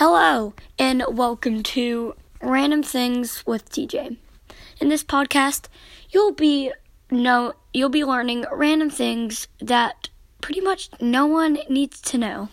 Hello, and welcome to Random Things with TJ. In this podcast, you'll be know you'll be learning random things that pretty much no one needs to know.